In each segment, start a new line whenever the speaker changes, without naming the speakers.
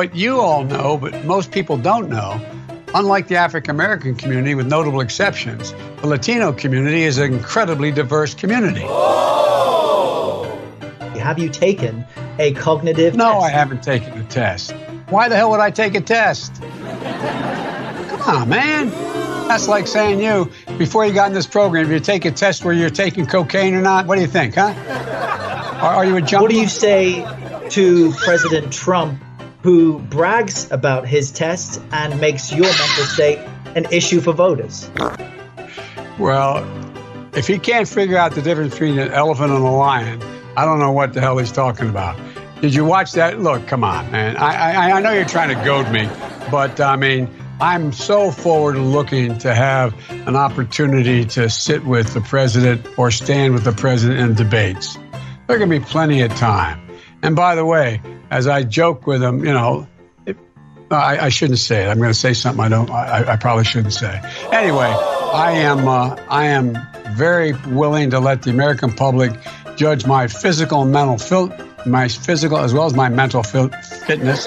What you all know, but most people don't know, unlike the African American community, with notable exceptions, the Latino community is an incredibly diverse community. Oh!
Have you taken a cognitive
No,
test?
I haven't taken a test. Why the hell would I take a test? Come on, man. That's like saying you, before you got in this program, if you take a test where you're taking cocaine or not, what do you think, huh? Are, are you a jump?
What do you say to President Trump, who brags about his tests and makes your mental state an issue for voters?
Well, if he can't figure out the difference between an elephant and a lion, I don't know what the hell he's talking about. Did you watch that? Look, come on, man. I, I, I know you're trying to goad me, but I mean, I'm so forward looking to have an opportunity to sit with the president or stand with the president in debates. There can be plenty of time. And by the way, as I joke with him, you know, it, I, I shouldn't say it. I'm going to say something I don't. I, I probably shouldn't say. Anyway, I am. Uh, I am very willing to let the American public judge my physical and mental fil- my physical as well as my mental fil- fitness.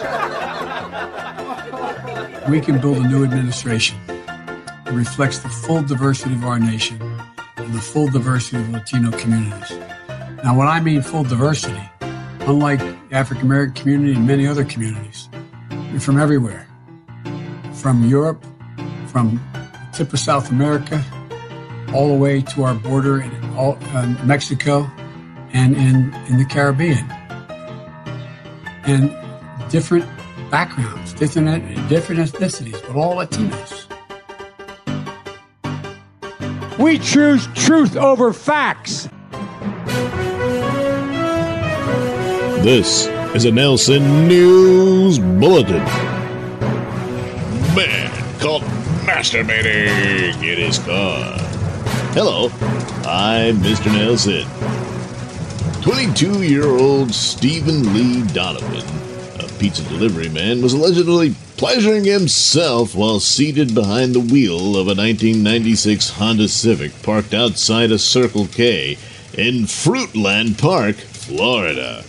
We can build a new administration that reflects the full diversity of our nation and the full diversity of Latino communities. Now, when I mean full diversity, unlike African American community and many other communities, you're from everywhere. From Europe, from the tip of South America, all the way to our border in all, uh, Mexico and in, in the Caribbean. And different backgrounds, different, different ethnicities, but all Latinos.
We choose truth over facts.
This is a Nailsin News Bulletin. Man caught masturbating in his car. Hello, I'm Mr. Nailsin. 22 year old Stephen Lee Donovan, a pizza delivery man, was allegedly pleasuring himself while seated behind the wheel of a 1996 Honda Civic parked outside a Circle K in Fruitland Park, Florida.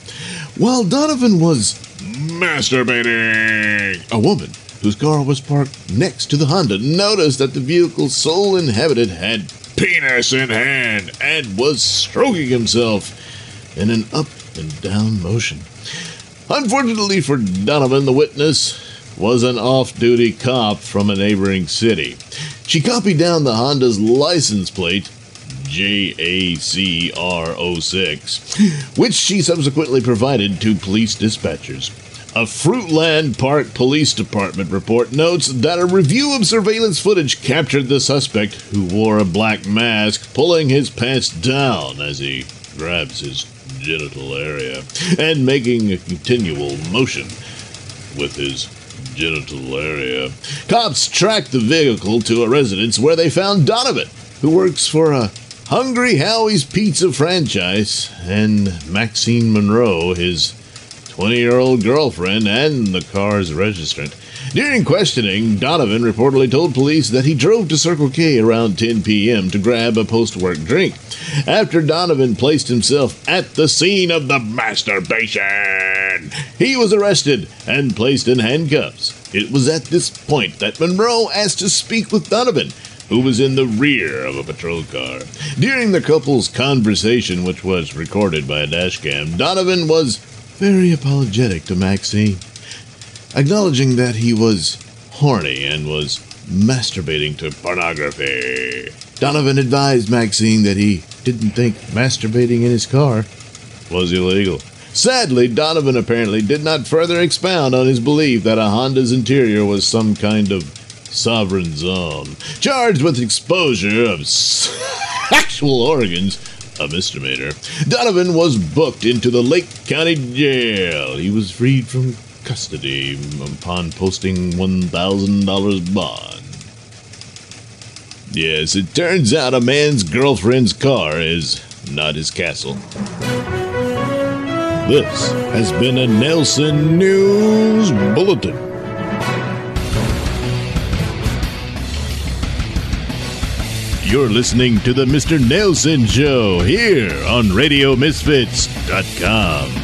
While Donovan was masturbating, a woman whose car was parked next to the Honda noticed that the vehicle's sole inhabitant had penis in hand and was stroking himself in an up and down motion. Unfortunately for Donovan, the witness was an off duty cop from a neighboring city. She copied down the Honda's license plate, JACR06, which she subsequently provided to police dispatchers. A Fruitland Park Police Department report notes that a review of surveillance footage captured the suspect, who wore a black mask, pulling his pants down as he grabs his genital area and making a continual motion with his genital area. Cops tracked the vehicle to a residence where they found Donovan, who works for a Hungry Howie's Pizza franchise, and Maxine Monroe, his 20 year old girlfriend and the car's registrant. During questioning, Donovan reportedly told police that he drove to Circle K around 10 p.m. to grab a post work drink. After Donovan placed himself at the scene of the masturbation, he was arrested and placed in handcuffs. It was at this point that Monroe asked to speak with Donovan, who was in the rear of a patrol car. During the couple's conversation, which was recorded by a dashcam, Donovan was very apologetic to Maxine, acknowledging that he was horny and was masturbating to pornography. Donovan advised Maxine that he didn't think masturbating in his car was illegal. Sadly, Donovan apparently did not further expound on his belief that a Honda's interior was some kind of sovereign zone. Charged with exposure of sexual organs, a misdemeanor, Donovan was booked into the Lake County Jail. He was freed from custody upon posting $1,000 bond. Yes, it turns out a man's girlfriend's car is not his castle. This has been a Nailsin News Bulletin. You're listening to the Mr. Nailsin Show here on RadioMisfits.com.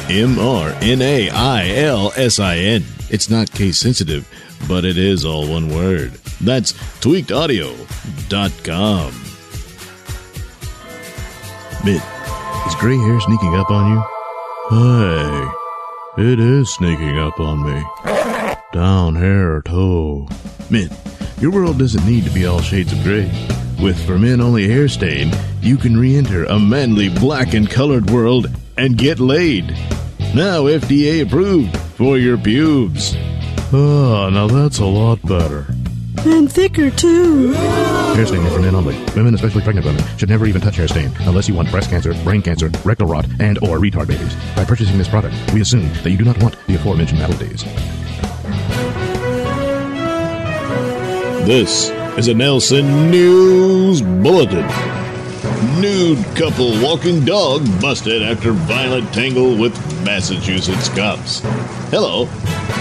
M R N A I L S I N. It's not case sensitive, but it is all one word. That's tweakedaudio.com. Mitt, is gray hair sneaking up on you? Hey, it is sneaking up on me. Down here, too. Mitt, your world doesn't need to be all shades of gray. With For Men Only Hair Stain, you can re enter a manly black and colored world and get laid. Now FDA approved for your pubes. Ah, now that's a lot better.
And thicker, too.
Hair stain is for men only. Women, especially pregnant women, should never even touch hair stain unless you want breast cancer, brain cancer, rectal rot, and or retard babies. By purchasing this product, we assume that you do not want the aforementioned maladies.
This is a Nailsin News Bulletin. Nude couple walking dog busted after violent tangle with Massachusetts cops. Hello,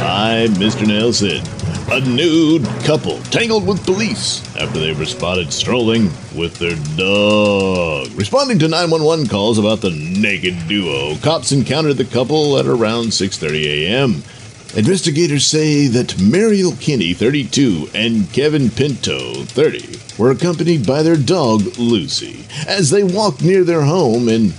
I'm Mr. Nailsin. A nude couple tangled with police after they were spotted strolling with their dog. Responding to 911 calls about the naked duo, cops encountered the couple at around 6:30 a.m. Investigators say that Mariel Kinney, 32, and Kevin Pinto, 30, were accompanied by their dog, Lucy, as they walked near their home in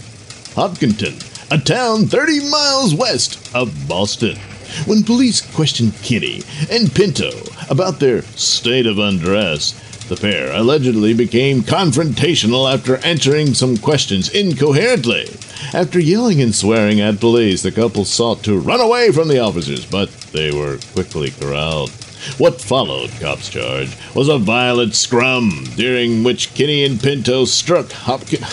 Hopkinton, a town 30 miles west of Boston. When police questioned Kinney and Pinto about their state of undress, the pair allegedly became confrontational after answering some questions incoherently. After yelling and swearing at police, the couple sought to run away from the officers, but they were quickly corralled. What followed, cops charge, was a violent scrum, during which Kinney and Pinto struck Hopkin-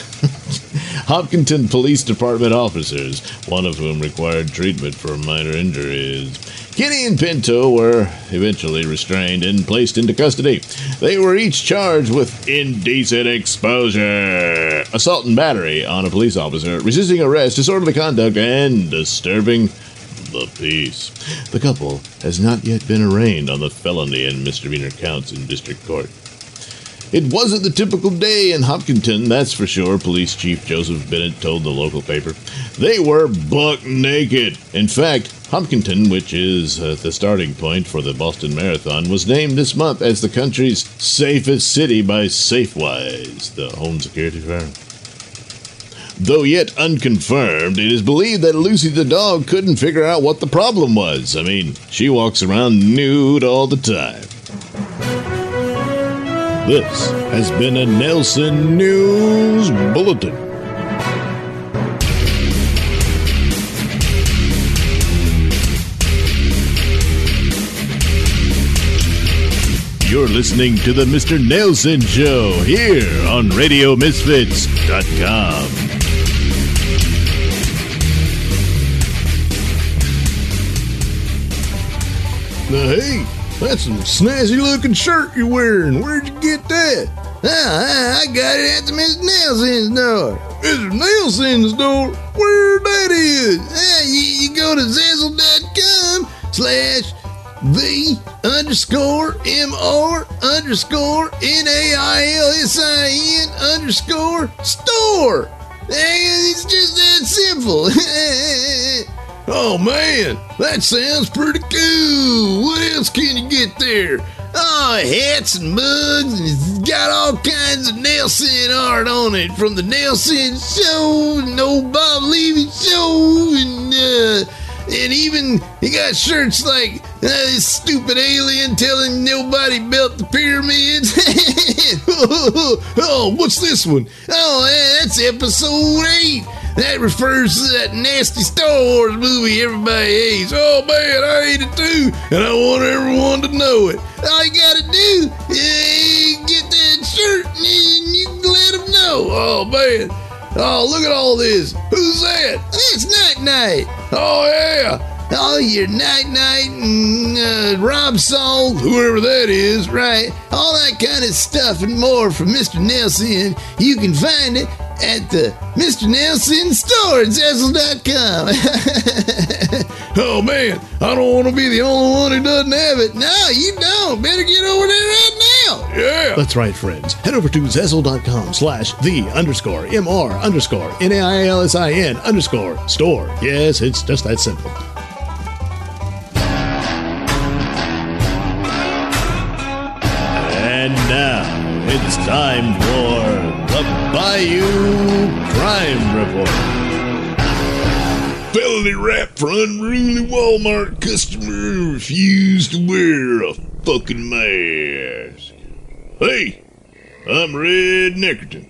Hopkinton Police Department officers, one of whom required treatment for minor injuries. Kinney and Pinto were eventually restrained and placed into custody. They were each charged with indecent exposure, assault and battery on a police officer, resisting arrest, disorderly conduct, and disturbing the peace. The couple has not yet been arraigned on the felony and misdemeanor counts in district court. It wasn't the typical day in Hopkinton, that's for sure, Police Chief Joseph Bennett told the local paper. They were buck naked. In fact, Hopkinton, which is uh, the starting point for the Boston Marathon, was named this month as the country's safest city by Safewise, the home security firm. Though yet unconfirmed, it is believed that Lucy the dog couldn't figure out what the problem was. I mean, she walks around nude all the time. This has been a Nailsin News Bulletin. You're listening to the Mr. Nailsin Show here on RadioMisfits.com. Hey, that's some snazzy looking shirt you're wearing. Where'd you get that? Ah, I got it at the Mr. Nailsin's store. Mr. Nailsin's store? Where that is? Ah, you, you go to Zazzle.com slash the underscore M-R underscore N-A-I-L-S-I-N underscore store. It's just that simple. Oh man, that sounds pretty cool. What else can you get there? Oh, hats and mugs, and it's got all kinds of Nailsin art on it from the Nailsin Show, and old Bob Levy Show, and uh, And even he got shirts like uh, this stupid alien telling nobody built the pyramids. oh, what's this one? Oh, that's episode eight. That refers to that nasty Star Wars movie everybody hates. Oh man, I hate it too, and I want everyone to know it. All you gotta do is get that shirt and you let them know. Oh man. Oh, look at all this. Who's that? It's Night Night. Oh, yeah. Oh, your Night Night and uh, Rob Song, whoever that is, right? All that kind of stuff and more from Mr. Nailsin. You can find it at the Mr. Nailsin store at Zazzle.com. oh, man. I don't want to be the only one who doesn't have it. No, you don't. Better get over there right now. Yeah.
That's right, friends. Head over to Zazzle.com slash the underscore MR underscore N-A-I-L-S-I-N underscore store. Yes, it's just that simple.
It's time for the Bayou Crime Report. Felony rap for unruly Walmart customer refused to wear a fucking mask. Hey, I'm Red Neckerton.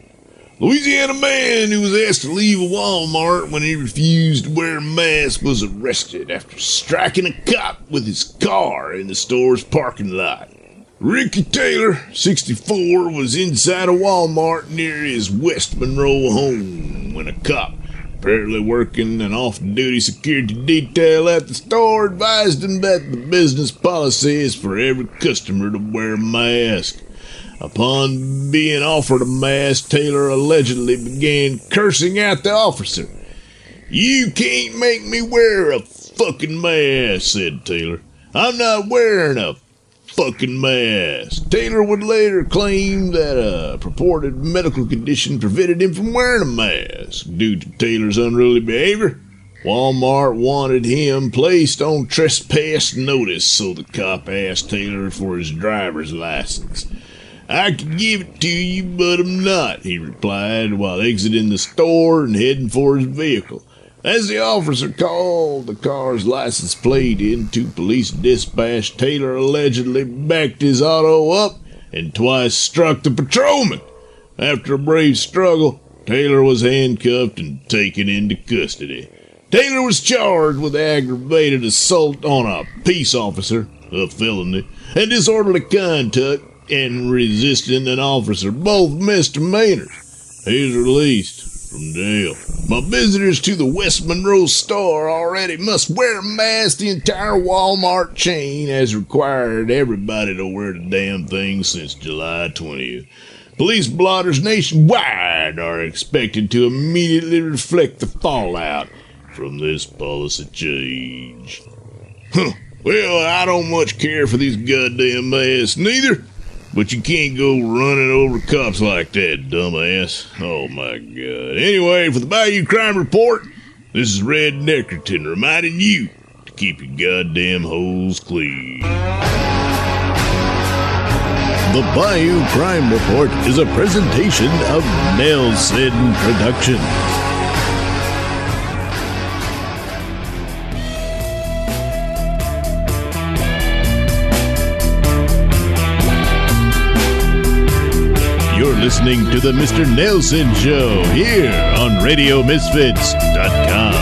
Louisiana man who was asked to leave a Walmart when he refused to wear a mask was arrested after striking a cop with his car in the store's parking lot. Ricky Taylor, 64, was inside a Walmart near his West Monroe home when a cop, apparently working an off duty security detail at the store, advised him that the business policy is for every customer to wear a mask. Upon being offered a mask, Taylor allegedly began cursing at the officer. You can't make me wear a fucking mask, said Taylor. I'm not wearing a fucking mask. Taylor would later claim that a purported medical condition prevented him from wearing a mask. Due to Taylor's unruly behavior, Walmart wanted him placed on trespass notice, so the cop asked Taylor for his driver's license. I can give it to you, but I'm not, he replied while exiting the store and heading for his vehicle. As the officer called the car's license plate into police dispatch, Taylor allegedly backed his auto up and twice struck the patrolman. After a brave struggle, Taylor was handcuffed and taken into custody. Taylor was charged with aggravated assault on a peace officer, a felony, and disorderly conduct and resisting an officer, both misdemeanors. He's released from jail. My visitors to the West Monroe store already must wear a mask. The entire Walmart chain has required everybody to wear the damn thing since July 20th. Police blotters nationwide are expected to immediately reflect the fallout from this policy change. Huh. Well, I don't much care for these goddamn masks neither. But you can't go running over cops like that, dumbass. Oh my god. Anyway, for the Bayou Crime Report, this is Red Neckerton reminding you to keep your goddamn holes clean.
The Bayou Crime Report is a presentation of Nailsin Productions. Listening to the Mr. Nailsin Show here on RadioMisfits.com.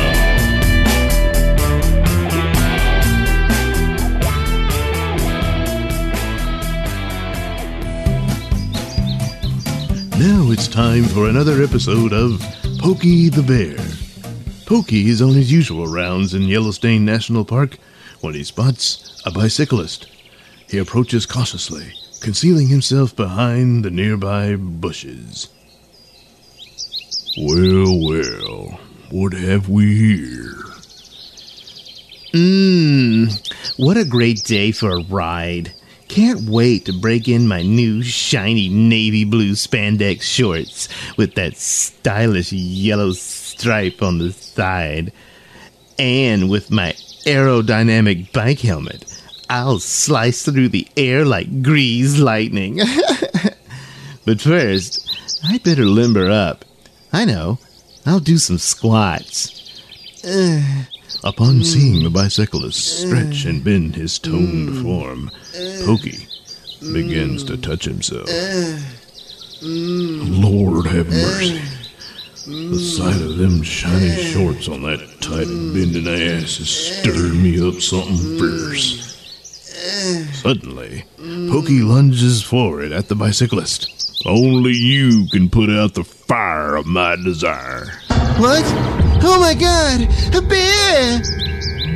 Now it's time for another episode of Pokey the Bear. Pokey is on his usual rounds in Yellowstone National Park when he spots a bicyclist. He approaches cautiously, concealing himself behind the nearby bushes. Well, well, what have we here?
Mmm, what a great day for a ride. Can't wait to break in my new shiny navy blue spandex shorts with that stylish yellow stripe on the side. And with my aerodynamic bike helmet, I'll slice through the air like grease lightning. but first, I better limber up. I know, I'll do some squats. Ugh.
Upon hmm. seeing the bicyclist uh. stretch and bend his toned hmm. form, uh. Pokey begins to touch himself. Lord have uh. mercy. The sight of them shiny shorts on that tight hmm. bending ass is stirring me up something fierce. Suddenly, Pokey lunges forward at the bicyclist. Only you can put out the fire of my desire.
What? Oh my god! A bear!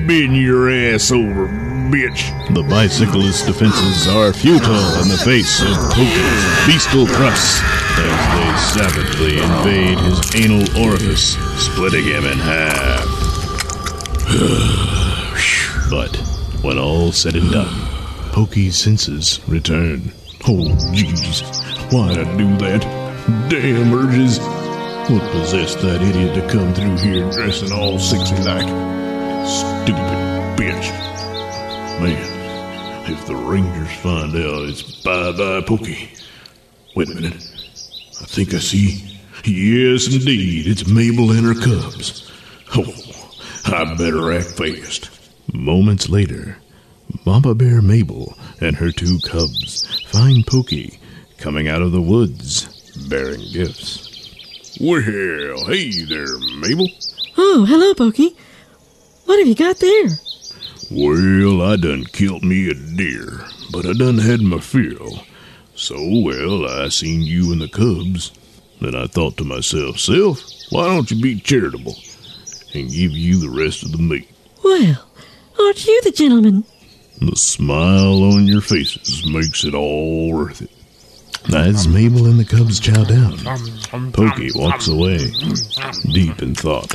Bend your ass over, bitch. The bicyclist's defenses are futile in the face of Pokey's bestial thrusts as they savagely invade his anal orifice, splitting him in half. when all said and done, Pokey's senses return. Oh, jeez. Why'd I do that? Damn urges. What possessed that idiot to come through here dressing all sexy like? Stupid bitch. Man, if the Rangers find out, it's bye bye Pokey. Wait a minute. I think I see. Yes, indeed, it's Mabel and her cubs. Oh, I better act fast. Moments later, Mama Bear Mabel and her two cubs find Pokey coming out of the woods bearing gifts. Well, hey there, Mabel.
Oh, hello, Pokey. What have you got there?
Well, I done killed me a deer, but I done had my fill. So, well, I seen you and the cubs. Then I thought to myself, Self, why don't you be charitable and give you the rest of the meat?
Well, aren't you the gentleman?
The smile on your faces makes it all worth it. As Mabel and the cubs chow down, Pokey walks away, deep in thought.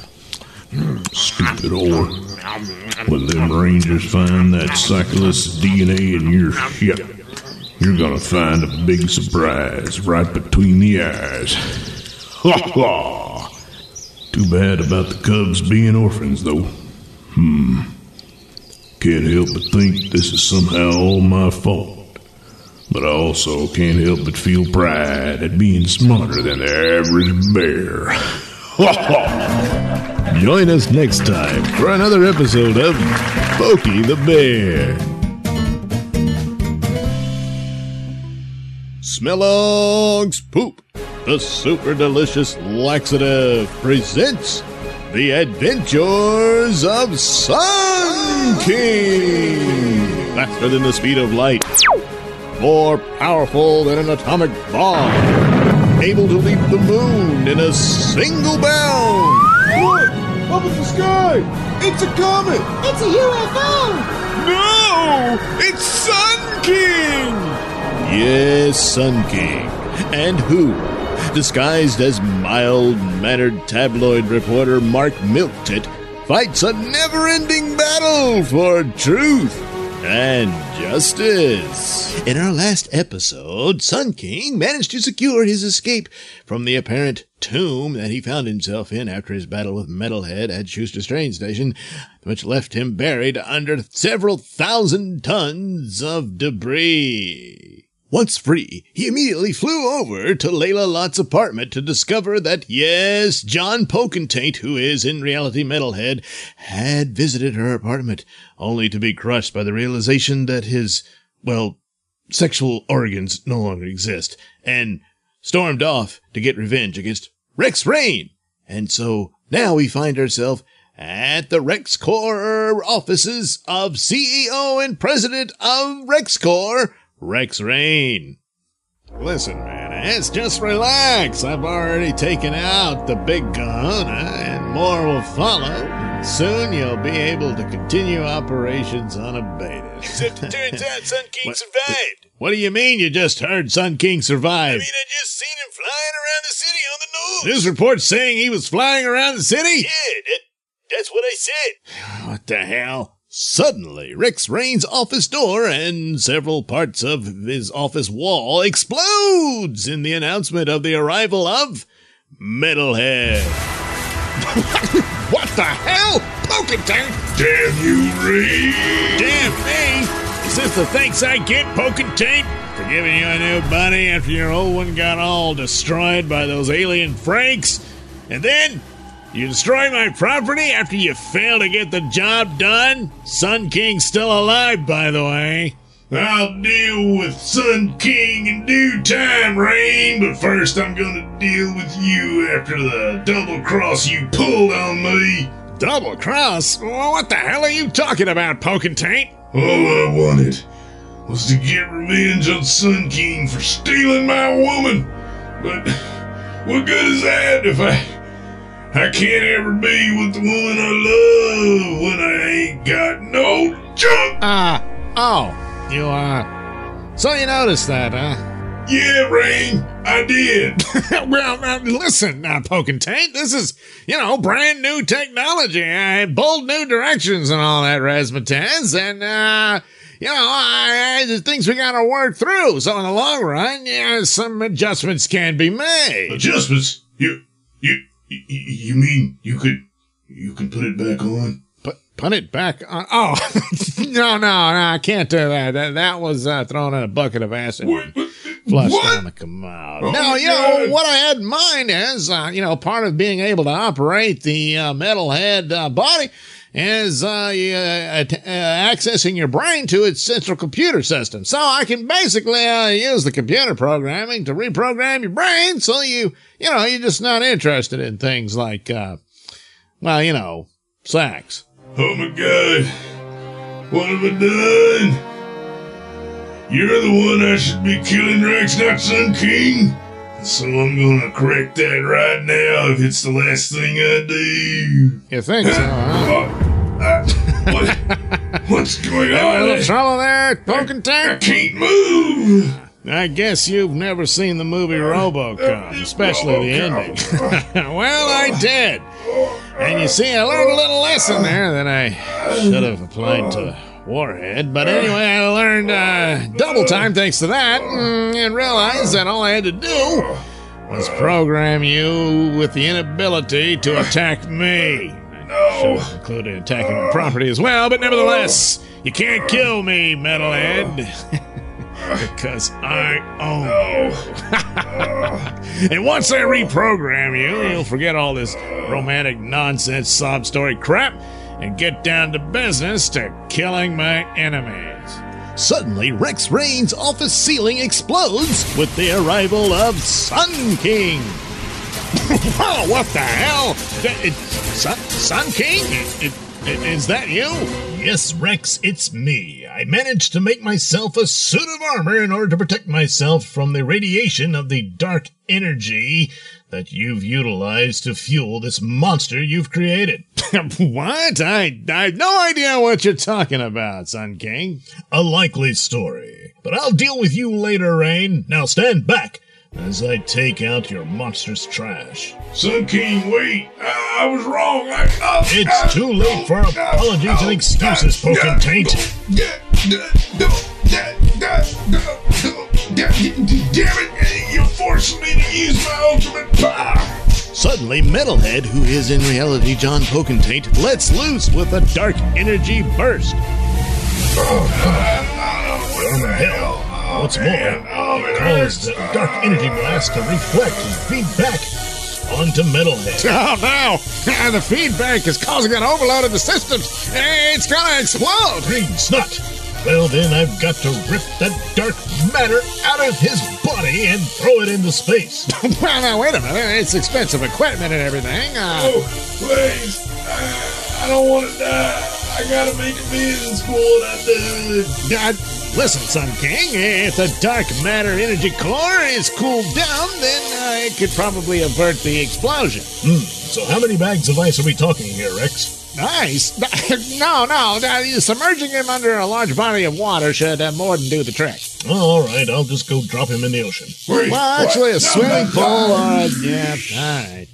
Stupid whore. When them rangers find that cyclist's DNA in your ship, you're gonna find a big surprise right between the eyes. Ha ha! Too bad about the cubs being orphans, though. Hmm. Can't help but think this is somehow all my fault. But I also can't help but feel pride at being smarter than the average bear. Join us next time for another episode of Pokey the Bear. Smellog's Poop, the super delicious laxative, presents The Adventures of Sun King. Faster than the speed of light, more powerful than an atomic bomb, able to leap the moon in a single bound. Look! Up in the sky! It's a comet!
It's a UFO!
No! It's Sun King! Yes, Sun King. And who? Disguised as mild mannered tabloid reporter Mark Milktit, fights a never ending battle for truth and justice. In our last episode, Sun King managed to secure his escape from the apparent tomb that he found himself in after his battle with Metalhead at Schuster's train station, which left him buried under several thousand tons of debris. Once free, he immediately flew over to Layla Lott's apartment to discover that, yes, John Pokataint, who is in reality Metalhead, had visited her apartment, only to be crushed by the realization that his, well, sexual organs no longer exist, and stormed off to get revenge against Rex Rain. And so now we find ourselves at the RexCorp offices of CEO and President of RexCorp, Rex Rain. Listen, man, it's just relax. I've already taken out the big gun, and more will follow. Soon you'll be able to continue operations unabated.
Except it turns out Sun King
What-
survived.
What do you mean you just heard Sun King
I
survive?
mean, I just seen him flying around the city on the news.
This report's saying he was flying around the city?
Yeah, that, that's what I said.
What the hell? Suddenly, Rex Rain's office door and several parts of his office wall explodes in the announcement of the arrival of Metalhead. what the hell? Pokataint!
Damn you, Ray.
Damn me! Is this the thanks I get, Pokataint? For giving you a new buddy after your old one got all destroyed by those alien Franks? And then
You destroy my property after you fail to get the job done? Sun King's still alive, by the way.
I'll deal with Sun King in due time, Rain, but first I'm gonna deal with you after the double cross you pulled on me.
Double cross? What the hell are you talking about, Taint?
All I wanted was to get revenge on Sun King for stealing my woman. But what good is that if I I can't ever be with the woman I love when I ain't got no junk?
Ah, uh, oh, you uh, so you noticed that, huh?
Yeah, Rain, I did.
well, now, listen, now, Taint, this is, you know, brand new technology, uh, bold new directions and all that, Razzmatazz, and, uh, you know, I, I, the things we gotta work through. So in the long run, yeah, some adjustments can be made.
Adjustments? You, you, you mean you could, you can put it back on?
Put, put it back on? Oh, no, no, no, I can't do that. That, that was uh, thrown in a bucket of acid.
What?
flushed
What?
down the commode.
Oh,
you know, what I had in mind is, uh, you know, part of being able to operate the uh, metalhead uh, body is uh, uh, uh, accessing your brain to its central computer system. So I can basically uh, use the computer programming to reprogram your brain so you, you know, you're just not interested in things like, uh, well, you know, sex.
Oh my god. What have I done? You're the one I should be killing, Rex, not Sun King. So I'm gonna correct that right now if it's the last thing I do.
You think so, huh?
Uh, uh, what, what's going on?
A little trouble there, poking
I
tank?
can't move.
I guess you've never seen the movie RoboCop, especially the ending. well, I did. And you see, I learned a little lesson there that I should have applied to Warhead. But anyway, I learned uh, double time thanks to that mm, and realized that all I had to do was program you with the inability to attack me. Should have included attacking my property as well, but nevertheless, you can't kill me, Metalhead. because I own you. and once I reprogram you, you'll forget all this romantic nonsense sob story crap and get down to business to killing my enemies. Suddenly, Rex Rain's office ceiling explodes with the arrival of Sun King. Whoa, what the hell? That- it- Sun, Sun King? It- it- it- is that you? Yes, Rex, it's me. I managed to make myself a suit of armor in order to protect myself from the radiation of the dark energy that you've utilized to fuel this monster you've created. what? I, I have no idea what you're talking about, Sun King. A likely story. But I'll deal with you later, Rain. Now stand back as I take out your monstrous trash.
Sun King, wait. I, I was wrong. I, uh,
It's too late for apologies and excuses, Pokin Taint.
Damn it! You're forcing me to use my ultimate power.
Suddenly, Metalhead, who is in reality John Pokentate, lets loose with a dark energy burst.
What the hell?
What's more, it caused the dark energy blast to reflect and feed back onto Metalhead. Oh no! the feedback is causing an overload of the systems! It's gonna explode! Green snot! Well, then I've got to rip that dark matter out of his body and throw it into space. well, now, wait a minute. It's expensive equipment and everything. Uh,
Oh, please. I, I don't want to die. I gotta make it in school and I do.
Uh, listen, Sun King, if the dark matter energy core is cooled down, then uh, it could probably avert the explosion. Hmm. So, how many bags of ice are we talking here, Rex? Ice? no, no. uh, submerging him under a large body of water should uh, more than do the trick. all right. I'll just go drop him in the ocean.
Wait,
well,
what?
actually, a swimming pool
no.
or a. Yeah, all right.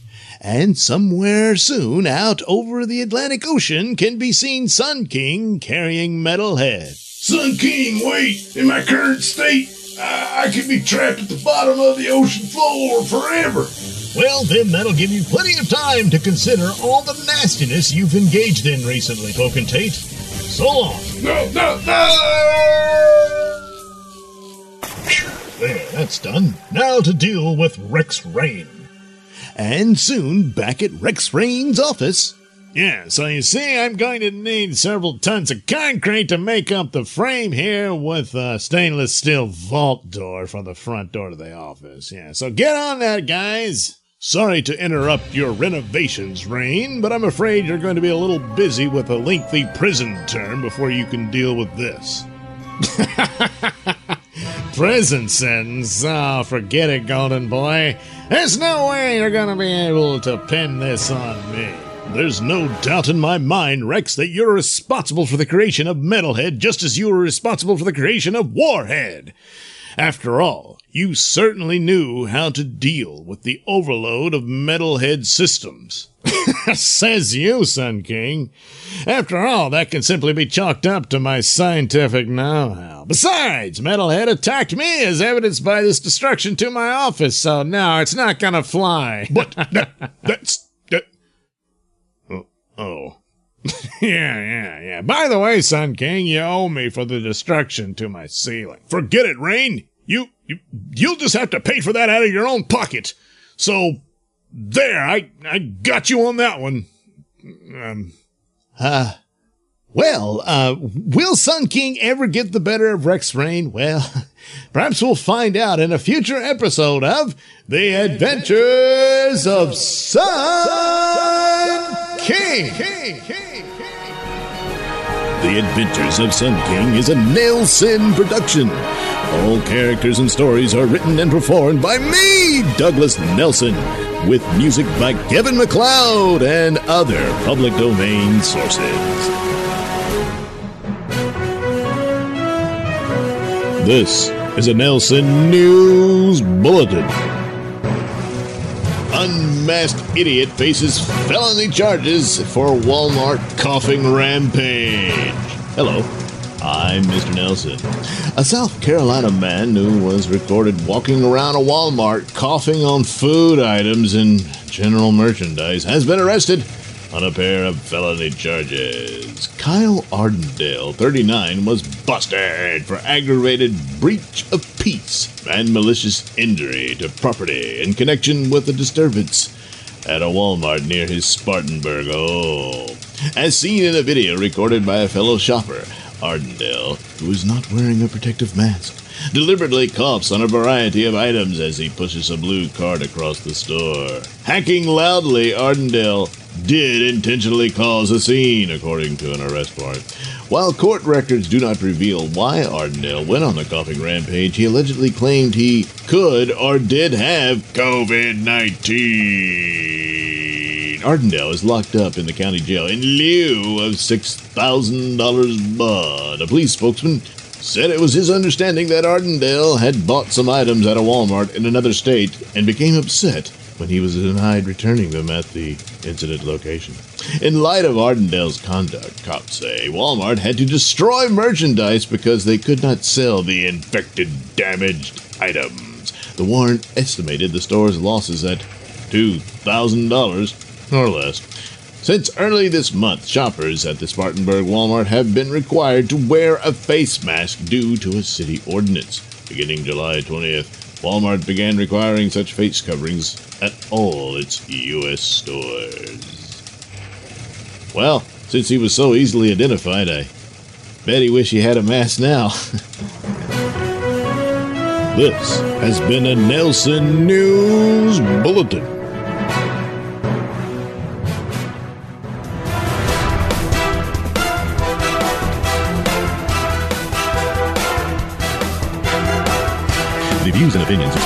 And somewhere soon, out over the Atlantic Ocean, can be seen Sun King carrying Metalhead.
Sun King, wait. In my current state, I, I could be trapped at the bottom of the ocean floor forever.
Well, then that'll give you plenty of time to consider all the nastiness you've engaged in recently, Pokentate. So long.
No, no, no!
There, that's done. Now to deal with Rex Rain.
And soon back at Rex Rain's office.
Yeah, so you see, I'm going to need several tons of concrete to make up the frame here with a stainless steel vault door for the front door to the office. Yeah, so get on that, guys.
Sorry to interrupt your renovations, Rain, but I'm afraid you're going to be a little busy with a lengthy prison term before you can deal with this.
prison sentence? Oh, ah, forget it, Golden Boy. There's no way you're to be able to pin this on me.
There's no doubt in my mind, Rex, that you're responsible for the creation of Metalhead just as you were responsible for the creation of Warhead. After all, you certainly knew how to deal with the overload of Metalhead systems.
Says you, Sun King. After all, that can simply be chalked up to my scientific know-how. Besides, Metalhead attacked me as evidenced by this destruction to my office, so no, it's not gonna fly.
But that, that's That...
Oh. oh. yeah, yeah, yeah. By the way, Sun King, you owe me for the destruction to my ceiling.
Forget it, Rain. You, you, you'll just have to pay for that out of your own pocket. So, there, I, I got you on that one.
Um,
uh, well, uh, will Sun King ever get the better of Rex Rain? Well, perhaps we'll find out in a future episode of The Adventures of Sun King. The Adventures of Sun King is a Nailsin production. All characters and stories are written and performed by me, Douglas Nelson, with music by Kevin MacLeod and other public domain sources. This is a Nailsin News Bulletin unmasked idiot faces felony charges for Walmart coughing rampage. Hello, I'm Mr. Nailsin. A South Carolina man who was recorded walking around a Walmart coughing on food items and general merchandise has been arrested on a pair of felony charges. Kyle Ardendale, 39, was busted for aggravated breach of peace and malicious injury to property in connection with a disturbance at a Walmart near his Spartanburg home. As seen in a video recorded by a fellow shopper, Ardendale, who is not wearing a protective mask, deliberately coughs on a variety of items as he pushes a blue cart across the store. Hacking loudly, Ardendale did intentionally cause a scene, according to an arrest warrant. While court records do not reveal why Ardendale went on the coughing rampage, he allegedly claimed he could or did have COVID 19. Ardendale is locked up in the county jail in lieu of $6,000 bond. A police spokesman said it was his understanding that Ardendale had bought some items at a Walmart in another state and became upset when he was denied returning them at the incident location. In light of Ardendale's conduct, cops say Walmart had to destroy merchandise because they could not sell the infected, damaged items. The warrant estimated the store's losses at $2,000 or less. Since early this month, shoppers at the Spartanburg Walmart have been required to wear a face mask due to a city ordinance. Beginning July 20th, Walmart began requiring such face coverings at all its U.S. stores. Well, since he was so easily identified, I bet he wish he had a mask now. this has been a Nailsin News Bulletin.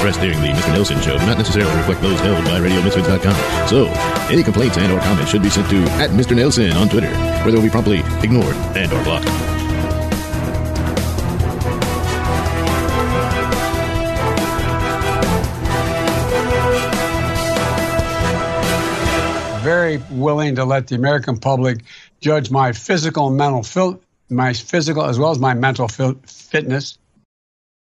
Expressed during the Mr. Nailsin Show do not necessarily reflect those held by RadioMisfits.com. So, any complaints and or comments should be sent to at Mr. Nailsin on Twitter, where they will be promptly ignored and or blocked.
Very willing to let the American public judge my physical and mental my physical as well as my mental fitness